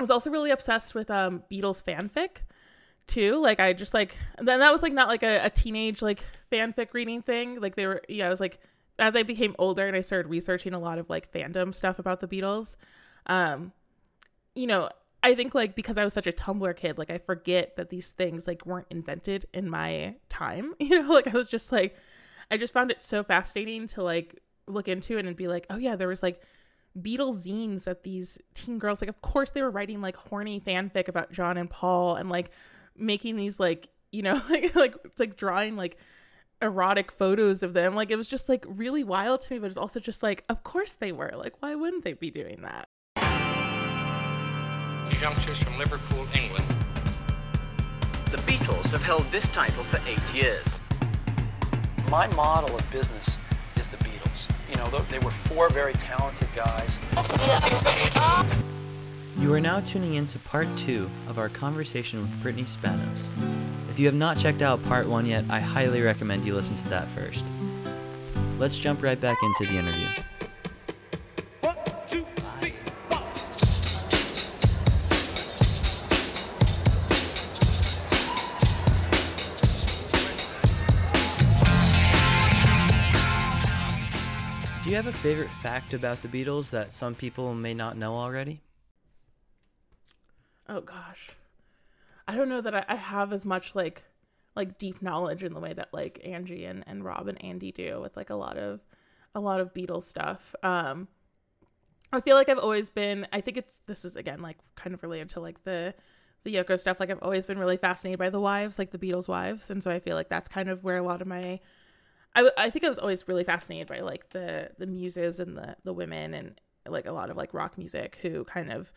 I was also really obsessed with um Beatles fanfic too. Like I just like then that was like not like a, a teenage like fanfic reading thing. Like they were yeah, I was like as I became older and I started researching a lot of like fandom stuff about the Beatles, um, you know, I think like because I was such a Tumblr kid, like I forget that these things like weren't invented in my time. You know, like I was just like I just found it so fascinating to like look into it and be like, oh yeah, there was like Beatles zines that these teen girls like of course they were writing like horny fanfic about John and Paul and like making these like, you know, like like like drawing like erotic photos of them. Like it was just like really wild to me, but it's also just like, of course they were. Like, why wouldn't they be doing that? Youngsters from Liverpool, England. The Beatles have held this title for eight years. My model of business is the Beatles. You know, they were four very talented guys. You are now tuning in to part two of our conversation with Brittany Spanos. If you have not checked out part one yet, I highly recommend you listen to that first. Let's jump right back into the interview. Favorite fact about the Beatles that some people may not know already? Oh gosh. I don't know that I, I have as much like like deep knowledge in the way that like Angie and, and Rob and Andy do with like a lot of a lot of Beatles stuff. Um I feel like I've always been I think it's this is again like kind of related to like the the Yoko stuff. Like I've always been really fascinated by the wives, like the Beatles wives, and so I feel like that's kind of where a lot of my I, I think I was always really fascinated by like the the muses and the the women and like a lot of like rock music who kind of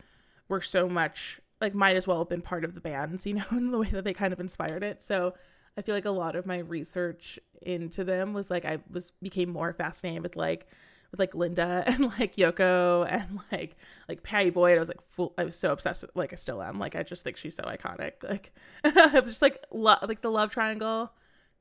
were so much like might as well have been part of the bands, you know, in the way that they kind of inspired it. So I feel like a lot of my research into them was like I was became more fascinated with like with like Linda and like Yoko and like like Pattie Boyd. I was like full. I was so obsessed. With, like I still am. Like I just think she's so iconic. Like just like like the love triangle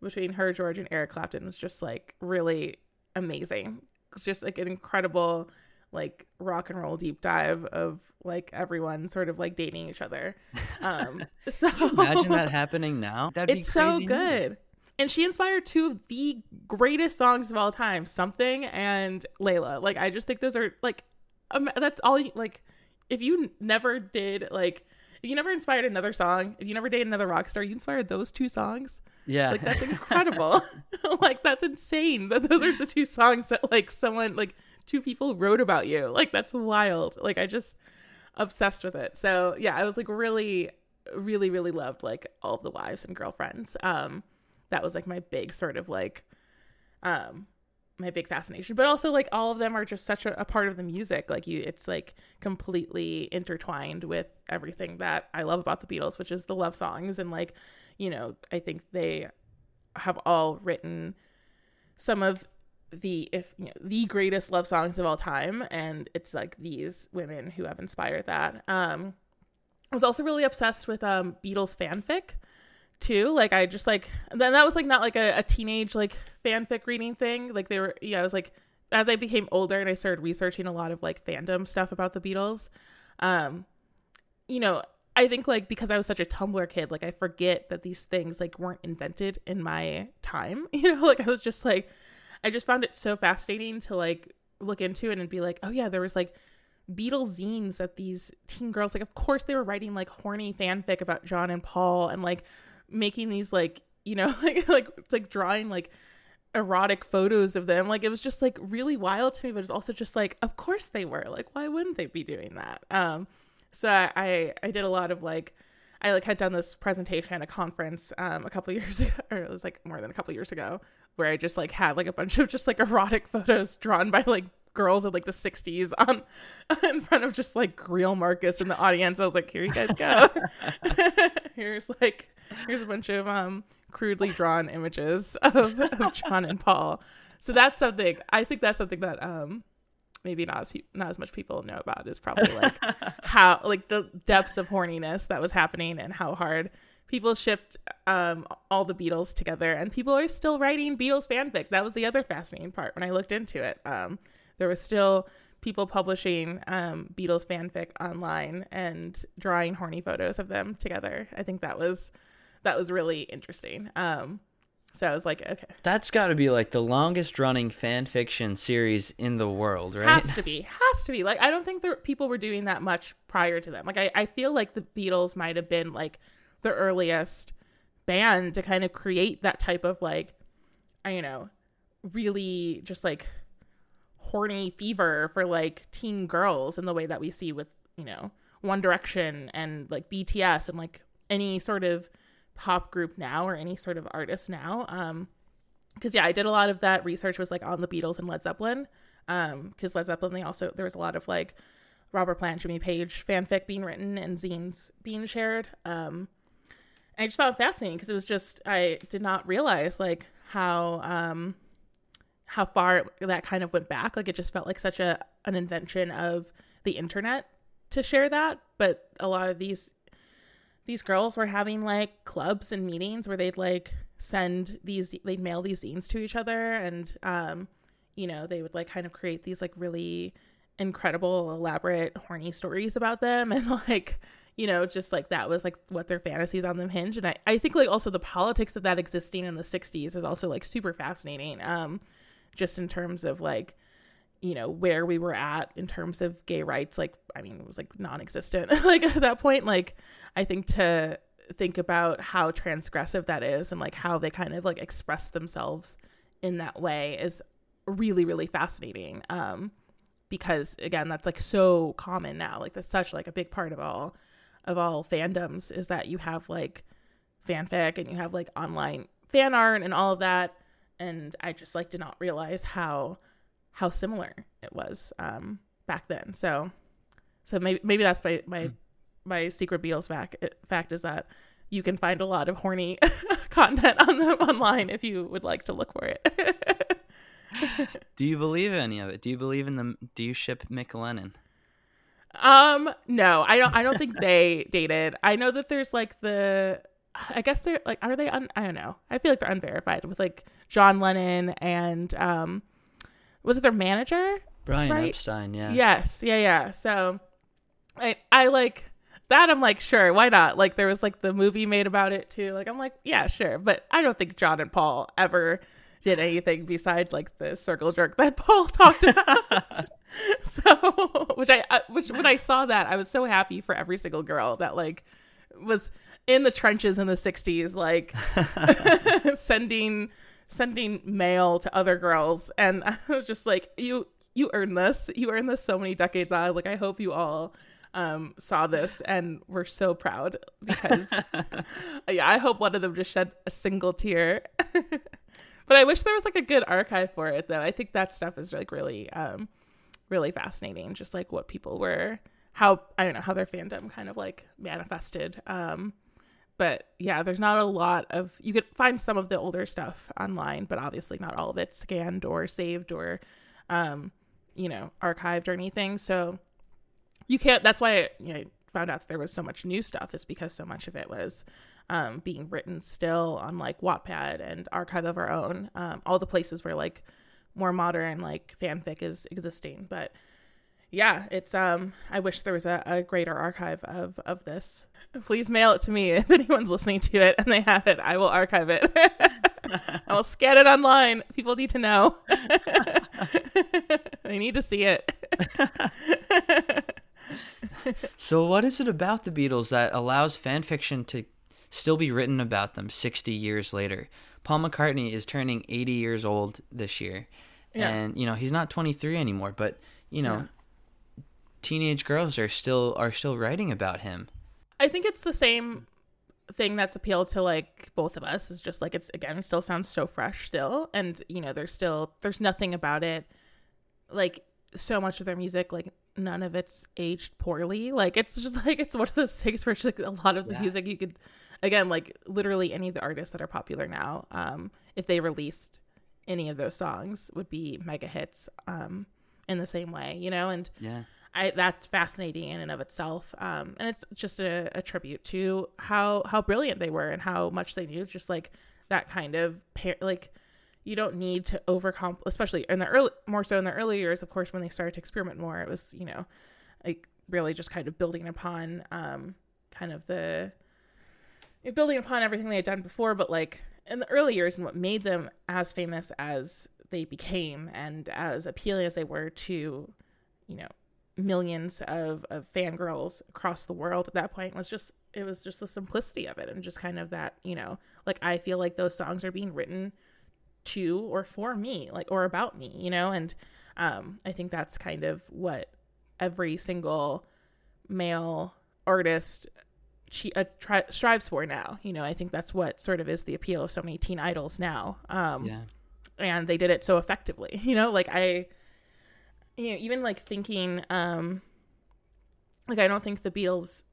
between her, George, and Eric Clapton was just like really amazing. It's just like an incredible like rock and roll deep dive of like everyone sort of like dating each other. Um, so imagine that happening now. That'd it's so good. And she inspired two of the greatest songs of all time, "Something" and "Layla." Like I just think those are like um, that's all. You, like if you never did like if you never inspired another song, if you never dated another rock star, you inspired those two songs. Yeah. Like that's incredible. like that's insane that those are the two songs that like someone like two people wrote about you. Like that's wild. Like I just obsessed with it. So yeah, I was like really, really, really loved like all of the wives and girlfriends. Um, that was like my big sort of like, um, my big fascination. But also like all of them are just such a, a part of the music. Like you, it's like completely intertwined with everything that I love about the Beatles, which is the love songs and like, you know, I think they have all written some of the if you know, the greatest love songs of all time. And it's like these women who have inspired that. Um i was also really obsessed with um beatles fanfic too. Like i just like then that was like not like a, a teenage like fanfic reading thing. Like they were yeah i was like as i became older and i started researching a lot of like fandom stuff about the beatles um you know I think like because I was such a Tumblr kid, like I forget that these things like weren't invented in my time. You know, like I was just like I just found it so fascinating to like look into it and be like, oh yeah, there was like Beatles zines that these teen girls like of course they were writing like horny fanfic about John and Paul and like making these like, you know, like like like drawing like erotic photos of them. Like it was just like really wild to me, but it's also just like, of course they were. Like, why wouldn't they be doing that? Um so I I did a lot of like I like had done this presentation at a conference um, a couple years ago, or it was like more than a couple years ago, where I just like had like a bunch of just like erotic photos drawn by like girls of like the 60s on in front of just like Greil Marcus in the audience. I was like, here you guys go. here's like here's a bunch of um crudely drawn images of, of John and Paul. So that's something I think that's something that um maybe not as pe- not as much people know about is probably like how like the depths of horniness that was happening and how hard people shipped um, all the Beatles together, and people are still writing Beatles fanfic. That was the other fascinating part when I looked into it. Um, there was still people publishing um, Beatles fanfic online and drawing horny photos of them together. I think that was that was really interesting. Um, so I was like, okay, That's got to be like the longest running fan fiction series in the world, right? has to be, has to be. Like I don't think there people were doing that much prior to them. Like I, I feel like the Beatles might have been like the earliest band to kind of create that type of like, I you know, really just like horny fever for like teen girls in the way that we see with you know One Direction and like BTS and like any sort of pop group now or any sort of artist now. Um, because yeah, I did a lot of that research was like on the Beatles and Led Zeppelin. Um, because Led Zeppelin they also there was a lot of like Robert Plant, Jimmy Page fanfic being written and zines being shared. Um, and I just found it fascinating because it was just I did not realize like how um how far that kind of went back. Like it just felt like such a an invention of the internet to share that. But a lot of these these girls were having like clubs and meetings where they'd like send these they'd mail these zines to each other and um you know they would like kind of create these like really incredible elaborate horny stories about them and like you know just like that was like what their fantasies on them hinge. And I, I think like also the politics of that existing in the 60s is also like super fascinating um just in terms of like you know where we were at in terms of gay rights like i mean it was like non-existent like at that point like i think to think about how transgressive that is and like how they kind of like express themselves in that way is really really fascinating um because again that's like so common now like that's such like a big part of all of all fandoms is that you have like fanfic and you have like online fan art and all of that. And i just like did not realize how how similar it was um back then so so maybe maybe that's my my my secret beatles fact fact is that you can find a lot of horny content on online if you would like to look for it Do you believe any of it? Do you believe in the? Do you ship McLennon? Um, no, I don't. I don't think they dated. I know that there's like the. I guess they're like, are they? Un, I don't know. I feel like they're unverified with like John Lennon and um, was it their manager? Brian Right. Epstein, yeah. Yes, yeah, yeah. So, I I like that. I'm like, sure, why not? Like there was like the movie made about it too. Like I'm like, yeah, sure. But I don't think John and Paul ever did anything besides like the circle jerk that Paul talked about. so, which I uh, which when I saw that, I was so happy for every single girl that like was in the trenches in the 60s like sending sending mail to other girls. And I was just like you you earned this. You earned this so many decades on like I hope you all um saw this and were so proud because yeah I hope one of them just shed a single tear. But I wish there was like a good archive for it though. I think that stuff is like really um really fascinating just like what people were how I don't know how their fandom kind of like manifested um but yeah, there's not a lot of you could find some of the older stuff online, but obviously not all of it scanned or saved or um, you know, archived or anything. So you can't that's why I, you know, I found out that there was so much new stuff is because so much of it was um, being written still on like Wattpad and Archive of Our Own, um, all the places where like more modern like fanfic is existing. But yeah, it's um I wish there was a, a greater archive of of this. Please mail it to me if anyone's listening to it and they have it. I will archive it. I will scan it online. People need to know. they need to see it. So, what is it about the Beatles that allows fan fiction to still be written about them 60 years later? Paul McCartney is turning 80 years old this year. Yeah. And, you know, he's not 23 anymore, but, you know, teenage girls are still are still writing about him. I think it's the same thing that's appealed to like both of us is just like it's again it still sounds so fresh still and you know there's still there's nothing about it like so much of their music like none of it's aged poorly like it's just like it's one of those things where it's like a lot of the Yeah. music you could again like literally any of the artists that are popular now um if they released any of those songs would be mega hits um in the same way you know and Yeah. I that's fascinating in and of itself. Um, and it's just a, a tribute to how how brilliant they were and how much they knew. Just like that kind of par- like you don't need to overcomp especially in the early more so in the early years of course when they started to experiment more it was you know like really just kind of building upon um kind of the building upon everything they had done before but like in the early years and what made them as famous as they became and as appealing as they were to you know millions of, of fangirls across the world at that point was just it was just the simplicity of it and just kind of that you know like i feel like those songs are being written to or for me like or about me you know? And um i think that's kind of what every single male artist she uh, tri- strives for now you know? I think that's what sort of is the appeal of so many teen idols now um Yeah. and they did it so effectively you know? Like i you know even like thinking um like i don't think the beatles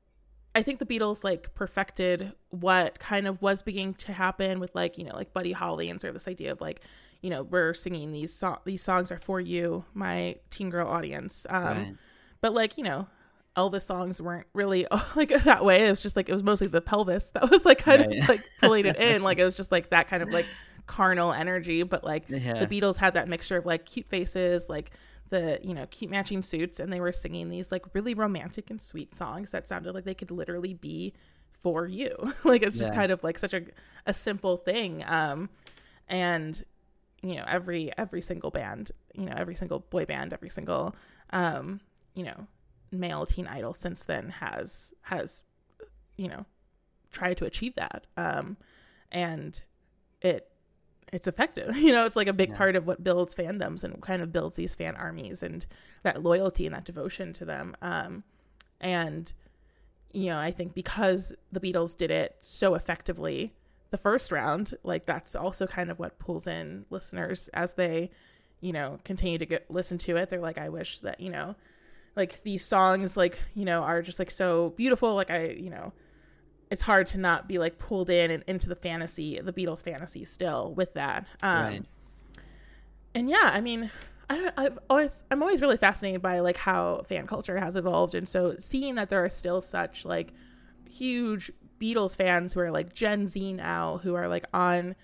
i think the beatles like perfected what kind of was beginning to happen with like you know like buddy holly and sort of this idea of like you know we're singing these so- these songs are for you my teen girl audience um Right. but like you know elvis songs weren't really like that way it was just like it was mostly the pelvis that was like kind Right. of like pulling it in like it was just like that kind of like carnal energy but like Yeah. the beatles had that mixture of like cute faces like the you know cute matching suits and they were singing these like really romantic and sweet songs that sounded like they could literally be for you like it's just Yeah. kind of like such a, a simple thing um and you know every every single band you know every single boy band every single um you know male teen idol since then has has you know tried to achieve that um and it it's effective you know it's like a big Yeah. part of what builds fandoms and kind of builds these fan armies and that loyalty and that devotion to them. Um and you know i think because the beatles did it so effectively the first round like that's also kind of what pulls in listeners as they you know continue to get listen to it. They're like i wish that you know like these songs like you know are just like so beautiful. Like i you know it's hard to not be like pulled in and into the fantasy the beatles fantasy still with that. Um right. and yeah i mean I don't, i've always i'm always really fascinated by like how fan culture has evolved. And so seeing that there are still such like huge beatles fans who are like gen z now who are like on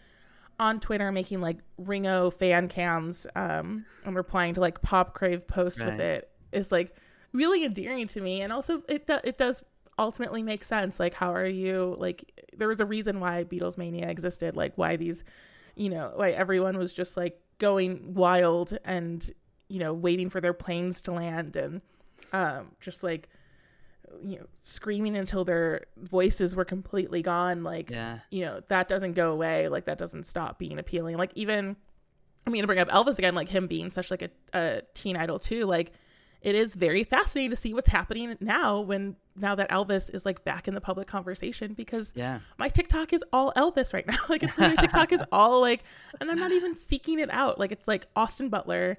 on twitter making like ringo fan cams um and replying to like pop crave posts with it is like really endearing to me. And also it do- it does ultimately make sense. Like how are you like there was a reason why beatles mania existed like why these you know why everyone was just like going wild and you know waiting for their planes to land and um just like you know screaming until their voices were completely gone. Like Yeah. you know that doesn't go away. Like that doesn't stop being appealing. Like even i mean to bring up elvis again like him being such like a, a teen idol too like it is very fascinating to see what's happening now when now that elvis is like back in the public conversation because Yeah. my TikTok is all Elvis right now. Like it's my TikTok is all like, and I'm not even seeking it out. Like it's like Austin Butler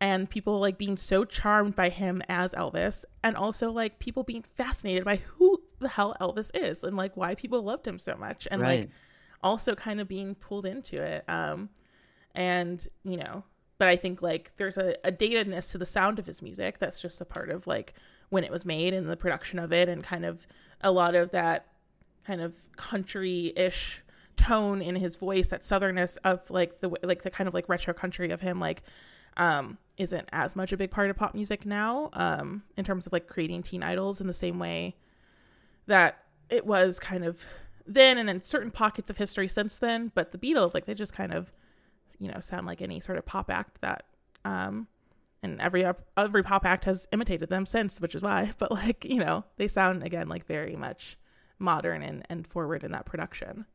and people like being so charmed by him as Elvis and also like people being fascinated by who the hell Elvis is and like why people loved him so much and Right. like also kind of being pulled into it. Um and you know, but I think like there's a, a datedness to the sound of his music that's just a part of like when it was made and the production of it and kind of a lot of that kind of country-ish tone in his voice that southernness of like the like the kind of like retro country of him like um isn't as much a big part of pop music now um in terms of like creating teen idols in the same way that it was kind of then and in certain pockets of history since then. But the beatles like they just kind of you know sound like any sort of pop act that um and every every pop act has imitated them since which is why but like you know they sound again like very much modern and, and forward in that production.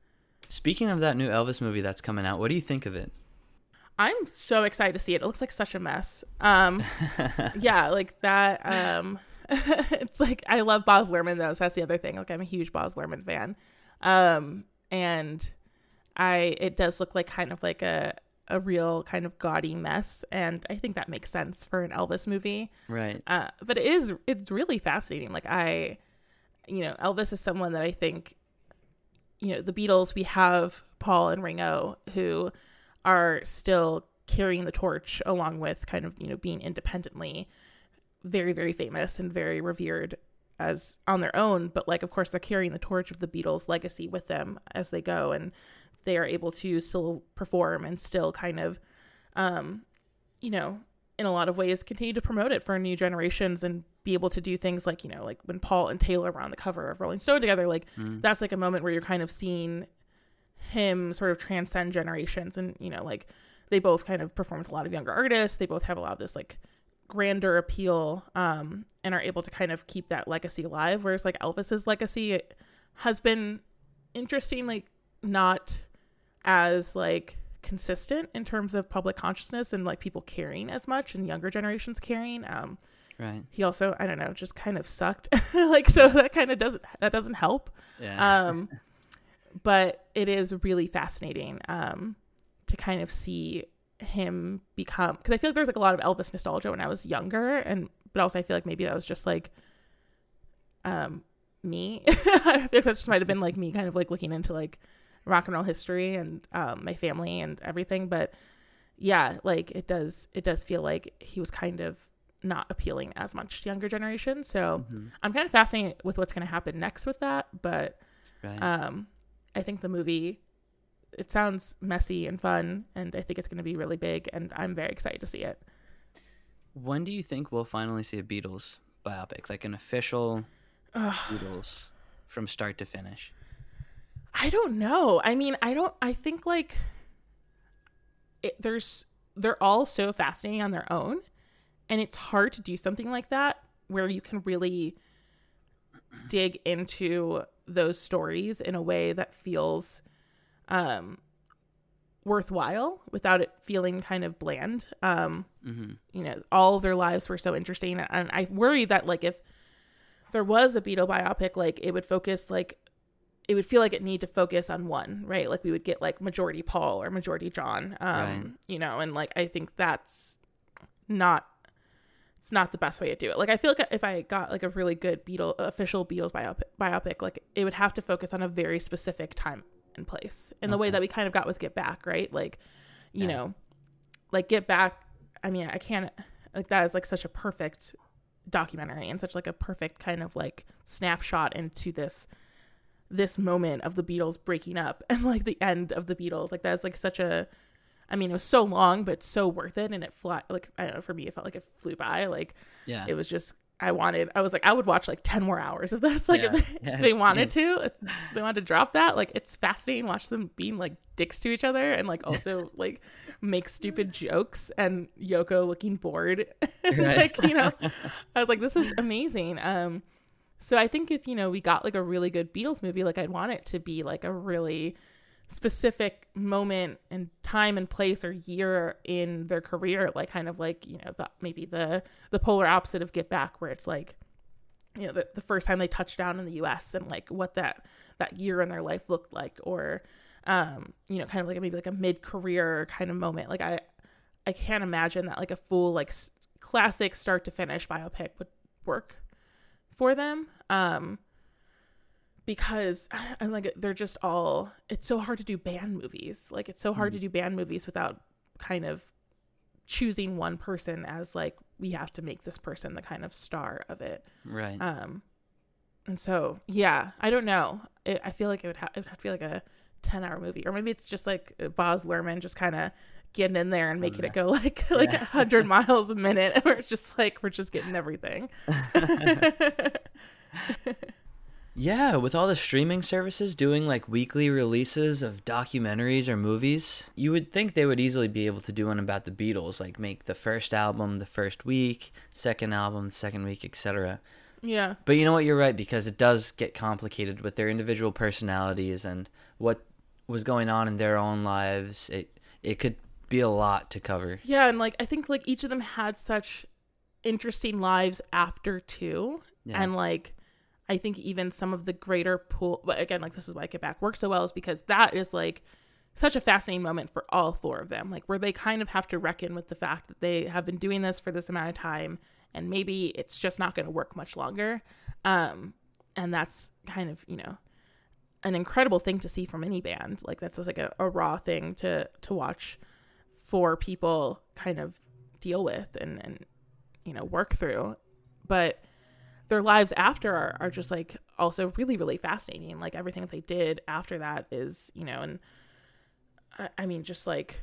Speaking of that new Elvis movie that's coming out, what do you think of it? i'm so excited to see it. It looks like such a mess. Um yeah like that um it's like i love baz luhrmann though so that's the other thing. Like i'm a huge baz luhrmann fan. Um and i it does look like kind of like a a real kind of gaudy mess and i think that makes sense for an elvis movie. Right. uh, but it is it's really fascinating. Like i you know elvis is someone that i think you know the beatles we have paul and ringo who are still carrying the torch along with kind of you know being independently very very famous and very revered as on their own. But like of course they're carrying the torch of the beatles legacy with them as they go. And they are able to still perform and still kind of, um, you know, in a lot of ways continue to promote it for new generations and be able to do things like, you know, like when Paul and Taylor were on the cover of Rolling Stone together, like that's like a moment where you're kind of seeing him sort of transcend generations and, you know, like they both kind of perform with a lot of younger artists. They both have a lot of this like grander appeal um and are able to kind of keep that legacy alive whereas like Elvis's legacy has been interesting like not as like consistent in terms of public consciousness and like people caring as much and younger generations caring um Right. he also i don't know just kind of sucked like so that kind of doesn't that doesn't help Yeah. um but it is really fascinating um to kind of see him become because i feel like there's like a lot of elvis nostalgia when i was younger and but also i feel like maybe that was just like um me i feel like that just might have been like me kind of like looking into like rock and roll history and um my family and everything but yeah like it does it does feel like he was kind of not appealing as much to younger generation so i'm kind of fascinated with what's going to happen next with that but right. um i think the movie it sounds messy and fun and i think it's going to be really big and i'm very excited to see it when do you think we'll finally see a Beatles biopic, like an official Beatles from start to finish? I don't know i mean i don't i think like it, there's they're all so fascinating on their own and it's hard to do something like that where you can really dig into those stories in a way that feels um worthwhile without it feeling kind of bland um Mm-hmm. you know all their lives were so interesting and i worry that like if there was a beatle biopic like it would focus like it would feel like it need to focus on one right like we would get like majority paul or majority john um Right. you know and like i think that's not it's not the best way to do it like i feel like if i got like a really good beatle official beatles biopic, biopic like it would have to focus on a very specific time and place in the way that we kind of got with get back right like you Yeah. know like get back i mean i can't like that is like such a perfect documentary and such like a perfect kind of like snapshot into this this moment of the Beatles breaking up and like the end of the Beatles. Like that's like such a I mean, it was so long, but so worth it. And it fly like I don't know, for me it felt like it flew by. Like Yeah. it was just I wanted I was like, I would watch like ten more hours of this. Like Yeah. if they, if they wanted to, if they wanted to drop that. Like it's fascinating watch them being like dicks to each other and like also like make stupid jokes and Yoko looking bored. Right. like, you know, I was like, this is amazing. Um so I think if, you know, we got like a really good Beatles movie, like I'd want it to be like a really specific moment and time and place or year in their career, like kind of like, you know, the maybe the the polar opposite of Get Back where it's like you know, the, the first time they touched down in the US and like what that that year in their life looked like or um, you know, kind of like maybe like a mid-career kind of moment. Like I I can't imagine that like a full like classic start to finish biopic would work for them. Um because I'm like they're just all it's so hard to do band movies. Like it's so hard to do band movies without kind of choosing one person as like we have to make this person the kind of star of it. right. Um and so yeah, I don't know. It, I feel like it would ha- it would have to be like a 10 hour movie or maybe it's just like Baz Luhrmann just kind of getting in there and making it go like like a 100 miles a minute where it's just like we're just getting everything. Yeah, with all the streaming services doing like weekly releases of documentaries or movies, you would think they would easily be able to do one about the Beatles, like make the first album the first week, second album the second week, etc. yeah. But you know what, you're right because it does get complicated with their individual personalities and what was going on in their own lives. It it could be a lot to cover. Yeah, and like I think like each of them had such interesting lives after too, Yeah. and like I think even some of the greater pool. But again, like this is why Get Back works so well is because that is like such a fascinating moment for all four of them, like where they kind of have to reckon with the fact that they have been doing this for this amount of time, and maybe it's just not going to work much longer. Um, and that's kind of you know an incredible thing to see from any band. Like that's just like a, a raw thing to to watch for people kind of deal with and and you know work through but their lives after are, are just like also really really fascinating like everything that they did after that is you know and I, I mean, just like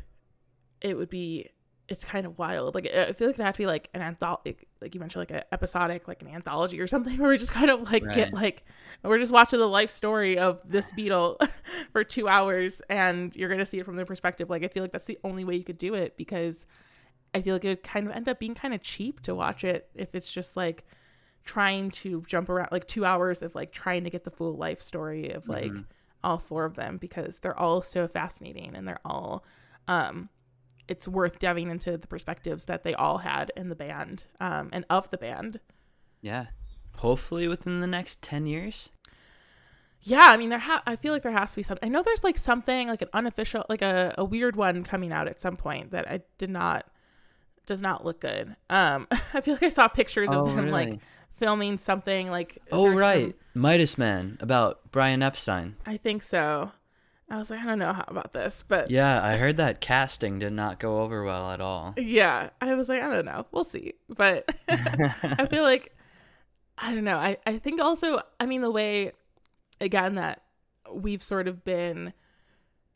it would be. It's kind of wild. Like I feel like it have to be like an anthology, like you mentioned, like an episodic, like an anthology or something, where we just kind of like get like we're just watching the life story of this Beatle for two hours, and you're gonna see it from their perspective. Like I feel like that's the only way you could do it because I feel like it would kind of end up being kind of cheap to watch it if it's just like trying to jump around like two hours of like trying to get the full life story of like all four of them because they're all so fascinating and they're all um it's worth diving into the perspectives that they all had in the band um and of the band Yeah. Hopefully within the next 10 years. Yeah i mean there ha- i feel like there has to be something i know there's like something like an unofficial like a, a weird one coming out at some point that i did not does not look good um i feel like i saw pictures of Oh, them like filming something like Oh, right. some- Midas Man about Brian Epstein. i think so i was like i don't know how about this but Yeah, I heard that casting did not go over well at all. yeah i was like i don't know we'll see but i feel like i don't know I, I think also i mean the way again that we've sort of been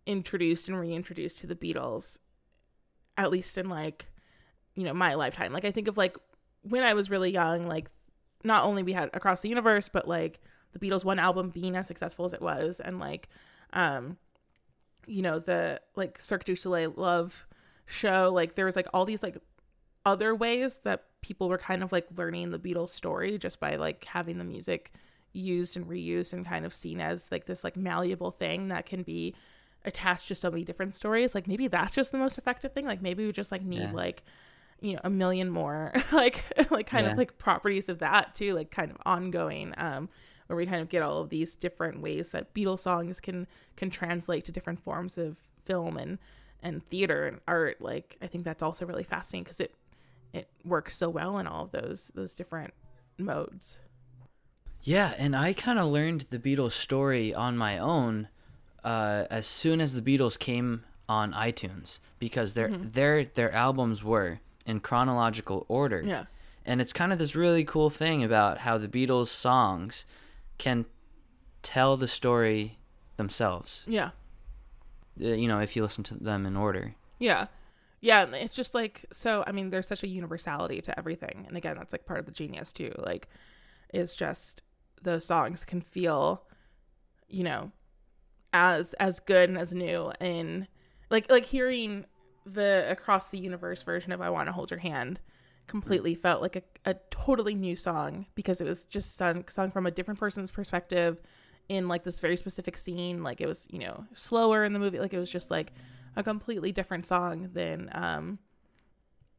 introduced and reintroduced to the beatles at least in like you know my lifetime. Like i think of like when i was really young like not only we had across the universe but like the beatles one album being as successful as it was and like um you know the like cirque du soleil love show like there was like all these like other ways that people were kind of like learning the beatles story just by like having the music used and reused and kind of seen as like this like malleable thing that can be attached to so many different stories like maybe that's just the most effective thing like maybe we just like need Yeah. like you know a million more like like kind Yeah. of like properties of that too like kind of ongoing um where we kind of get all of these different ways that Beatles songs can can translate to different forms of film and and theater and art like I think that's also really fascinating because it it works so well in all of those those different modes Yeah, and I kind of learned the Beatles story on my own uh, as soon as the Beatles came on iTunes because their their their albums were in chronological order. yeah And it's kind of this really cool thing about how the Beatles songs can tell the story themselves. yeah Uh, you know, if you listen to them in order. Yeah. Yeah, it's just like so I mean there's such a universality to everything. And again, that's like part of the genius too. Like it's just those songs can feel you know as as good and as new and like like hearing the across the universe version of I want to hold your hand completely felt like a, a totally new song because it was just sung sung from a different person's perspective in like this very specific scene. Like it was you know slower in the movie. Like it was just like a completely different song than um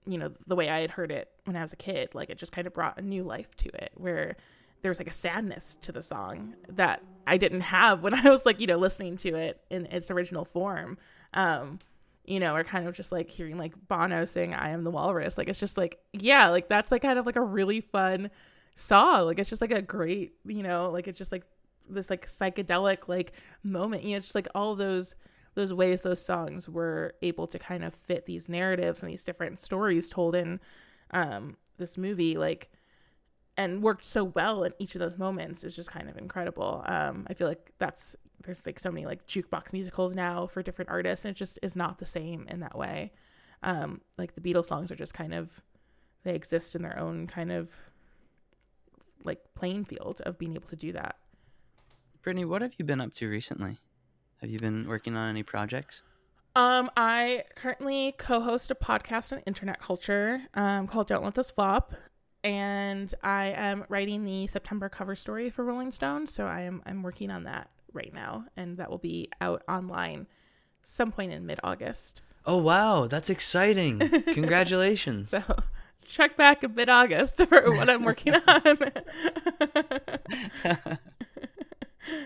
you know the way I had heard it when I was a kid. Like it just kind of brought a new life to it where there was like a sadness to the song that I didn't have when I was like you know listening to it in its original form. Um you know or kind of just like hearing like Bono sing I am the walrus. Like it's just like yeah like that's like kind of like a really fun song. Like it's just like a great you know like it's just like this like psychedelic like moment. You know it's just like all those those ways those songs were able to kind of fit these narratives and these different stories told in um this movie. Like and worked so well in each of those moments is just kind of incredible um i feel like that's there's like so many like jukebox musicals now for different artists and it just is not the same in that way um like the beatles songs are just kind of they exist in their own kind of like playing field of being able to do that Brittany, what have you been up to recently? Have you been working on any projects? Um, I currently co-host a podcast on internet culture um, called "Don't Let This Flop," and I am writing the September cover story for Rolling Stone. So I am I'm working on that right now, and that will be out online some point in mid-August. Oh wow, that's exciting! Congratulations. So check back in mid-August for what I'm working on.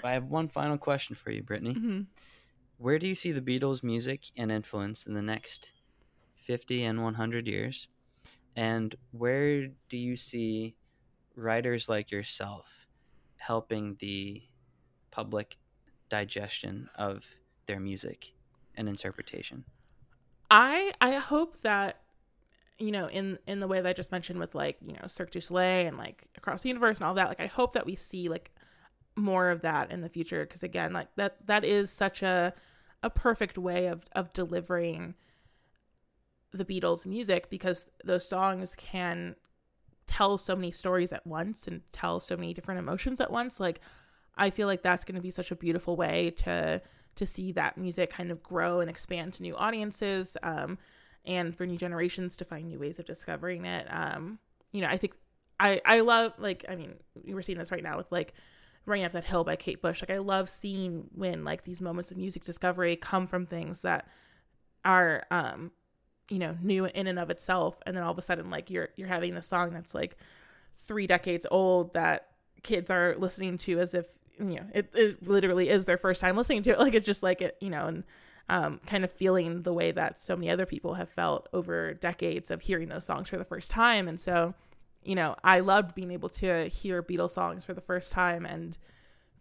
I have one final question for you, Brittany. Mm-hmm. Where do you see the Beatles' music and influence in the next 50 and 100 years? And where do you see writers like yourself helping the public digestion of their music and interpretation? I I hope that you know in in the way that I just mentioned with like you know Cirque du Soleil and like across the universe and all that like I hope that we see like more of that in the future because again like that that is such a a perfect way of of delivering the Beatles music because those songs can tell so many stories at once and tell so many different emotions at once like I feel like that's going to be such a beautiful way to to see that music kind of grow and expand to new audiences um, and for new generations to find new ways of discovering it. Um, you know, I think I I love like I mean we're seeing this right now with like running up that hill by Kate Bush. Like I love seeing when like these moments of music discovery come from things that are um you know new in and of itself and then all of a sudden like you're you're having this song that's like three decades old that kids are listening to as if you know it, it literally is their first time listening to it. Like it's just like it you know and um, kind of feeling the way that so many other people have felt over decades of hearing those songs for the first time. And so you know i loved being able to hear beatles songs for the first time and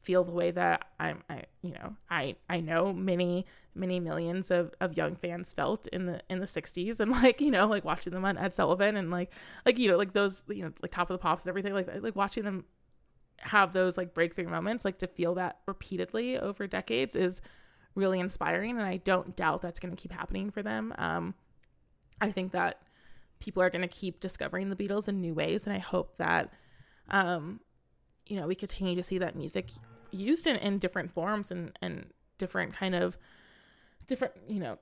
feel the way that i'm i you know i i know many many millions of, of young fans felt in the in the 60s and like you know like watching them on ed sullivan and like like you know like those you know like top of the pops and everything like like watching them have those like breakthrough moments like to feel that repeatedly over decades is really inspiring and i don't doubt that's going to keep happening for them. Um i think that people are going to keep discovering the beatles in new ways and i hope that um you know we continue to see that music used in, in different forms and and different kind of different you know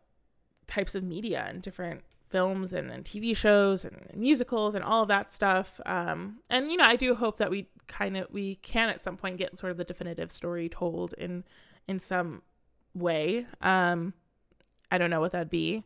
types of media and different films and, and TV shows and, musicals and all of that stuff. Um, and you know, I do hope that we kind of we can at some point get sort of the definitive story told in in some way. Um, I don't know what that'd be,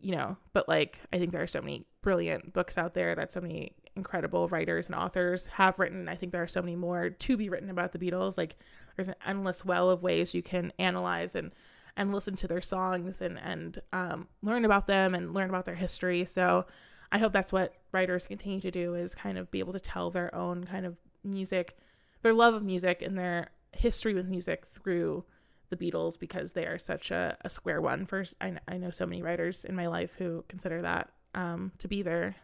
you know, but like I think there are so many brilliant books out there that so many incredible writers and authors have written. I think there are so many more to be written about the Beatles. Like there's an endless well of ways you can analyze and and listen to their songs and and um, learn about them and learn about their history. So I hope that's what writers continue to do is kind of be able to tell their own kind of music, their love of music and their history with music through the Beatles because they are such a, a square one. First, I, I know so many writers in my life who consider that um, to be their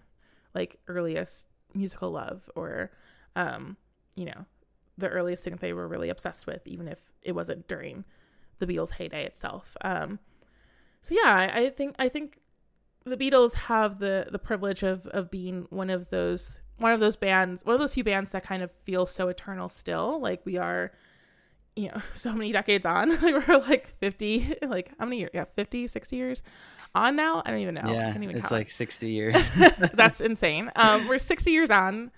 like earliest musical love or um, you know the earliest thing they were really obsessed with, even if it wasn't during the Beatles' heyday itself. Um, so yeah, I, I think I think the Beatles have the the privilege of of being one of those one of those bands, one of those few bands that kind of feel so eternal still. Like we are, you know, so many decades on. we're like 50, like how many years? Yeah, 50, 60 years on now. I don't even know. Yeah, even it's count. like 60 years. That's insane. Um, we're 60 years on.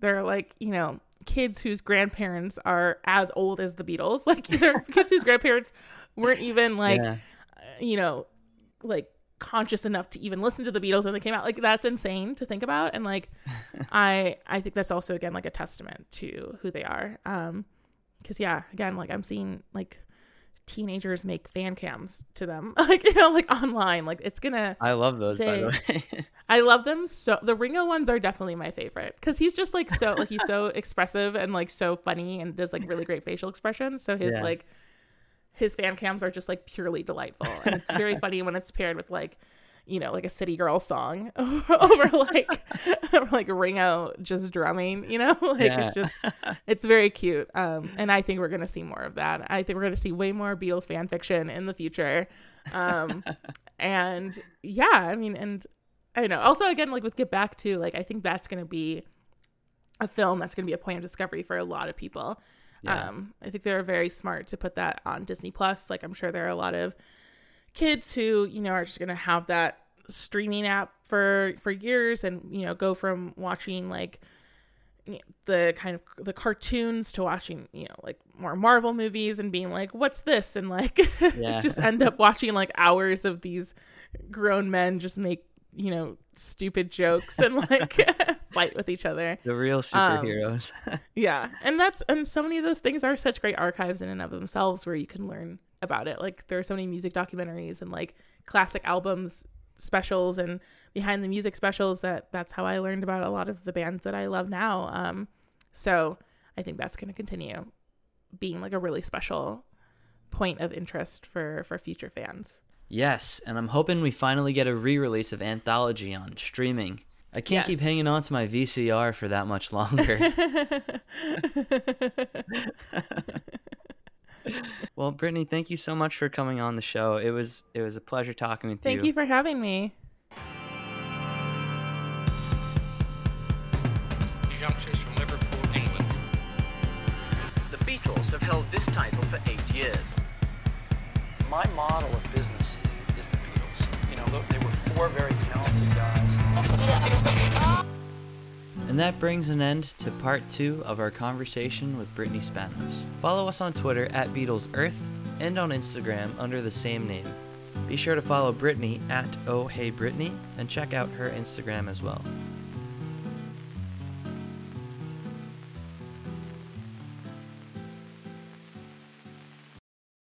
They're like, you know, kids whose grandparents are as old as the Beatles. Like, they're kids whose grandparents weren't even like, Yeah. uh, you know, like conscious enough to even listen to the Beatles when they came out. Like, that's insane to think about. And like, I, I think that's also again like a testament to who they are. Um, because yeah, again, like I'm seeing like teenagers make fan cams to them, like you know, like online. Like it's gonna. I love those, by the way. I love them so. The Ringo ones are definitely my favorite because he's just like so like he's so expressive and like so funny and does like really great facial expressions. So his Yeah. like his fan cams are just like purely delightful and it's very funny when it's paired with like you know like a city girl song over like over, like Ringo just drumming. You know, like Yeah. it's just it's very cute. Um, and I think we're gonna see more of that. I think we're gonna see way more Beatles fan fiction in the future. Um, and yeah, I mean, and I don't know. Also, again, like with Get Back to, like I think that's gonna be a film that's gonna be a point of discovery for a lot of people. Yeah. Um, I think they're very smart to put that on Disney Plus. Like I'm sure there are a lot of kids who you know are just gonna have that streaming app for for years and you know go from watching like you know, the kind of the cartoons to watching you know like more marvel movies and being like what's this and like Yeah. just end up watching like hours of these grown men just make you know stupid jokes and like fight with each other the real Um, superheroes. yeah and that's and so many of those things are such great archives in and of themselves where you can learn about it like there are so many music documentaries and like classic albums specials and behind the music specials that that's how i learned about a lot of the bands that i love now um so i think that's going to continue being like a really special point of interest for for future fans yes, and I'm hoping we finally get a re-release of Anthology on streaming. I can't keep hanging on to my VCR for that much longer. Well, Brittany, thank you so much for coming on the show. It was it was a pleasure talking with you. Thank you for having me. Youngsters from Liverpool, England. The Beatles have held this title for eight years. My model of business is the Beatles. You know, they were four very talented guys. And that brings an end to part two of our conversation with Brittany Spanos. Follow us on Twitter at Beatles Earth and on Instagram under the same name. Be sure to follow Brittany at Oh Hey Brittany and check out her Instagram as well.